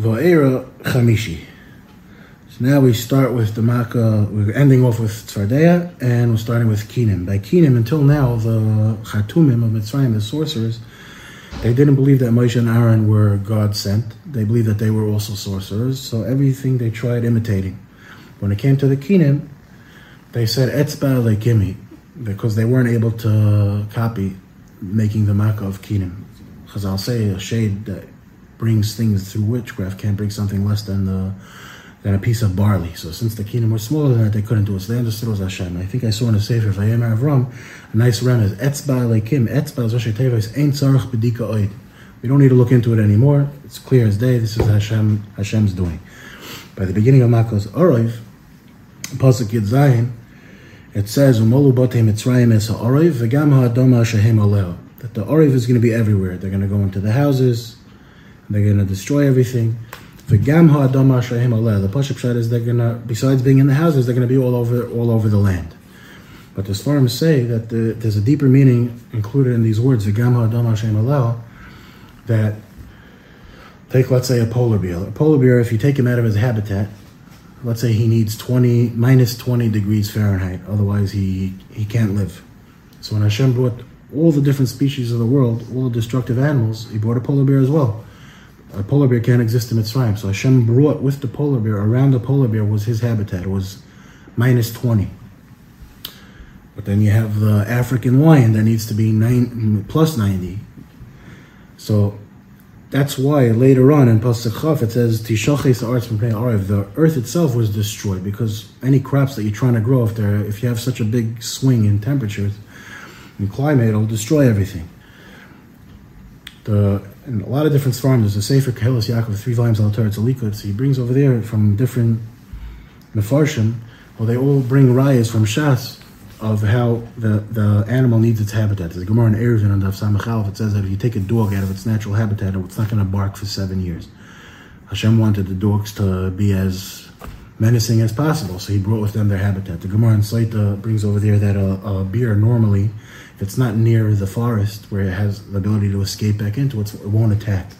Va'era Chamishi. So now we start with the Makkah, we're ending off with Tzfardeya, and we're starting with Kinim. By Kinim, until now, the Chartumim of Mitzrayim, the sorcerers, they didn't believe that Moshe and Aaron were God sent. They believed that they were also sorcerers, so everything they tried imitating. When it came to the Kinim, they said Etzba Lekimi, because they weren't able to copy making the Makkah of Kinim. Chazal say a shade that brings things through witchcraft can't bring something less than the than a piece of barley. So since the kingdom was smaller than that, they couldn't do it. So they understood it was Hashem. I think I saw in the Sefer Vayem Avram a nice remez. Etzba lekim. Etzba is Tevis. Tzarich bedika oid. We don't need to look into it anymore. It's clear as day. This is Hashem. Hashem's doing. By the beginning of Makos Orov, Pasuk Yud Zayin, it says Umolu Botei Mitzrayim Es Orov V'Gam Ha'adoma Shehem Oleo. That the Orov is going to be everywhere. They're going to go into the houses. They're going to destroy everything. The Pashut Pshat is they're gonna, besides being in the houses, they're gonna be all over all over the land. But the Svarim say that the, there's a deeper meaning included in these words, the Gamha Adama Shahim that take let's say a polar bear. A polar bear, if you take him out of his habitat, let's say he needs 20 minus 20 degrees Fahrenheit, otherwise he he can't live. So when Hashem brought all the different species of the world, all the destructive animals, he brought a polar bear as well a polar bear can't exist in its Mitzrayim. So Hashem brought with the polar bear, around the polar bear was his habitat. It was minus 20. But then you have the African lion that needs to be nine, plus 90. So that's why later on in Pasuk it says, Tishaches The earth itself was destroyed because any crops that you're trying to grow, if, if you have such a big swing in temperatures and climate, it'll destroy everything. The in a lot of different farms. There's a Sefer Kehillas Yaakov, three volumes on the Torah Tzalikud. So he brings over there from different Mefarshim. Well, they all bring rayas from Shas of how the, the animal needs its habitat. There's a Gemara in Eruvin on Daf Samachalv. It says that if you take a dog out of its natural habitat, it's not going to bark for seven years. Hashem wanted the dogs to be as menacing as possible, so he brought with them their habitat. The Gemara in Sotah brings over there that a, a bear normally it's not near the forest where it has the ability to escape back into it, it won't attack.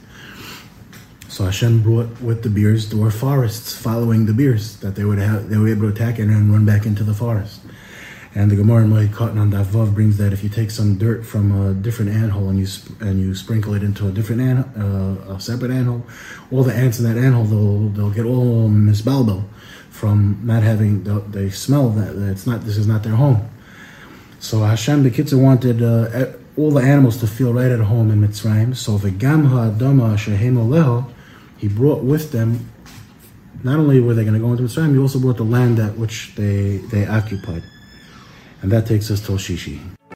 So Hashem brought with the bears there were forests following the bears that they would have they were able to attack and then run back into the forest. And the Gemara in Cotton on Davav brings that if you take some dirt from a different anthole and you and you sprinkle it into a different ant, uh, a separate anthole, all the ants in that anthole they'll they'll get all misbalbel from not having they smell that it's not this is not their home. So Hashem the Kitzur wanted uh, all the animals to feel right at home in Mitzrayim. So the Gamha Adama Shehem Oleho, he brought with them. Not only were they going to go into Mitzrayim, he also brought the land at which they they occupied, and that takes us to Shishi.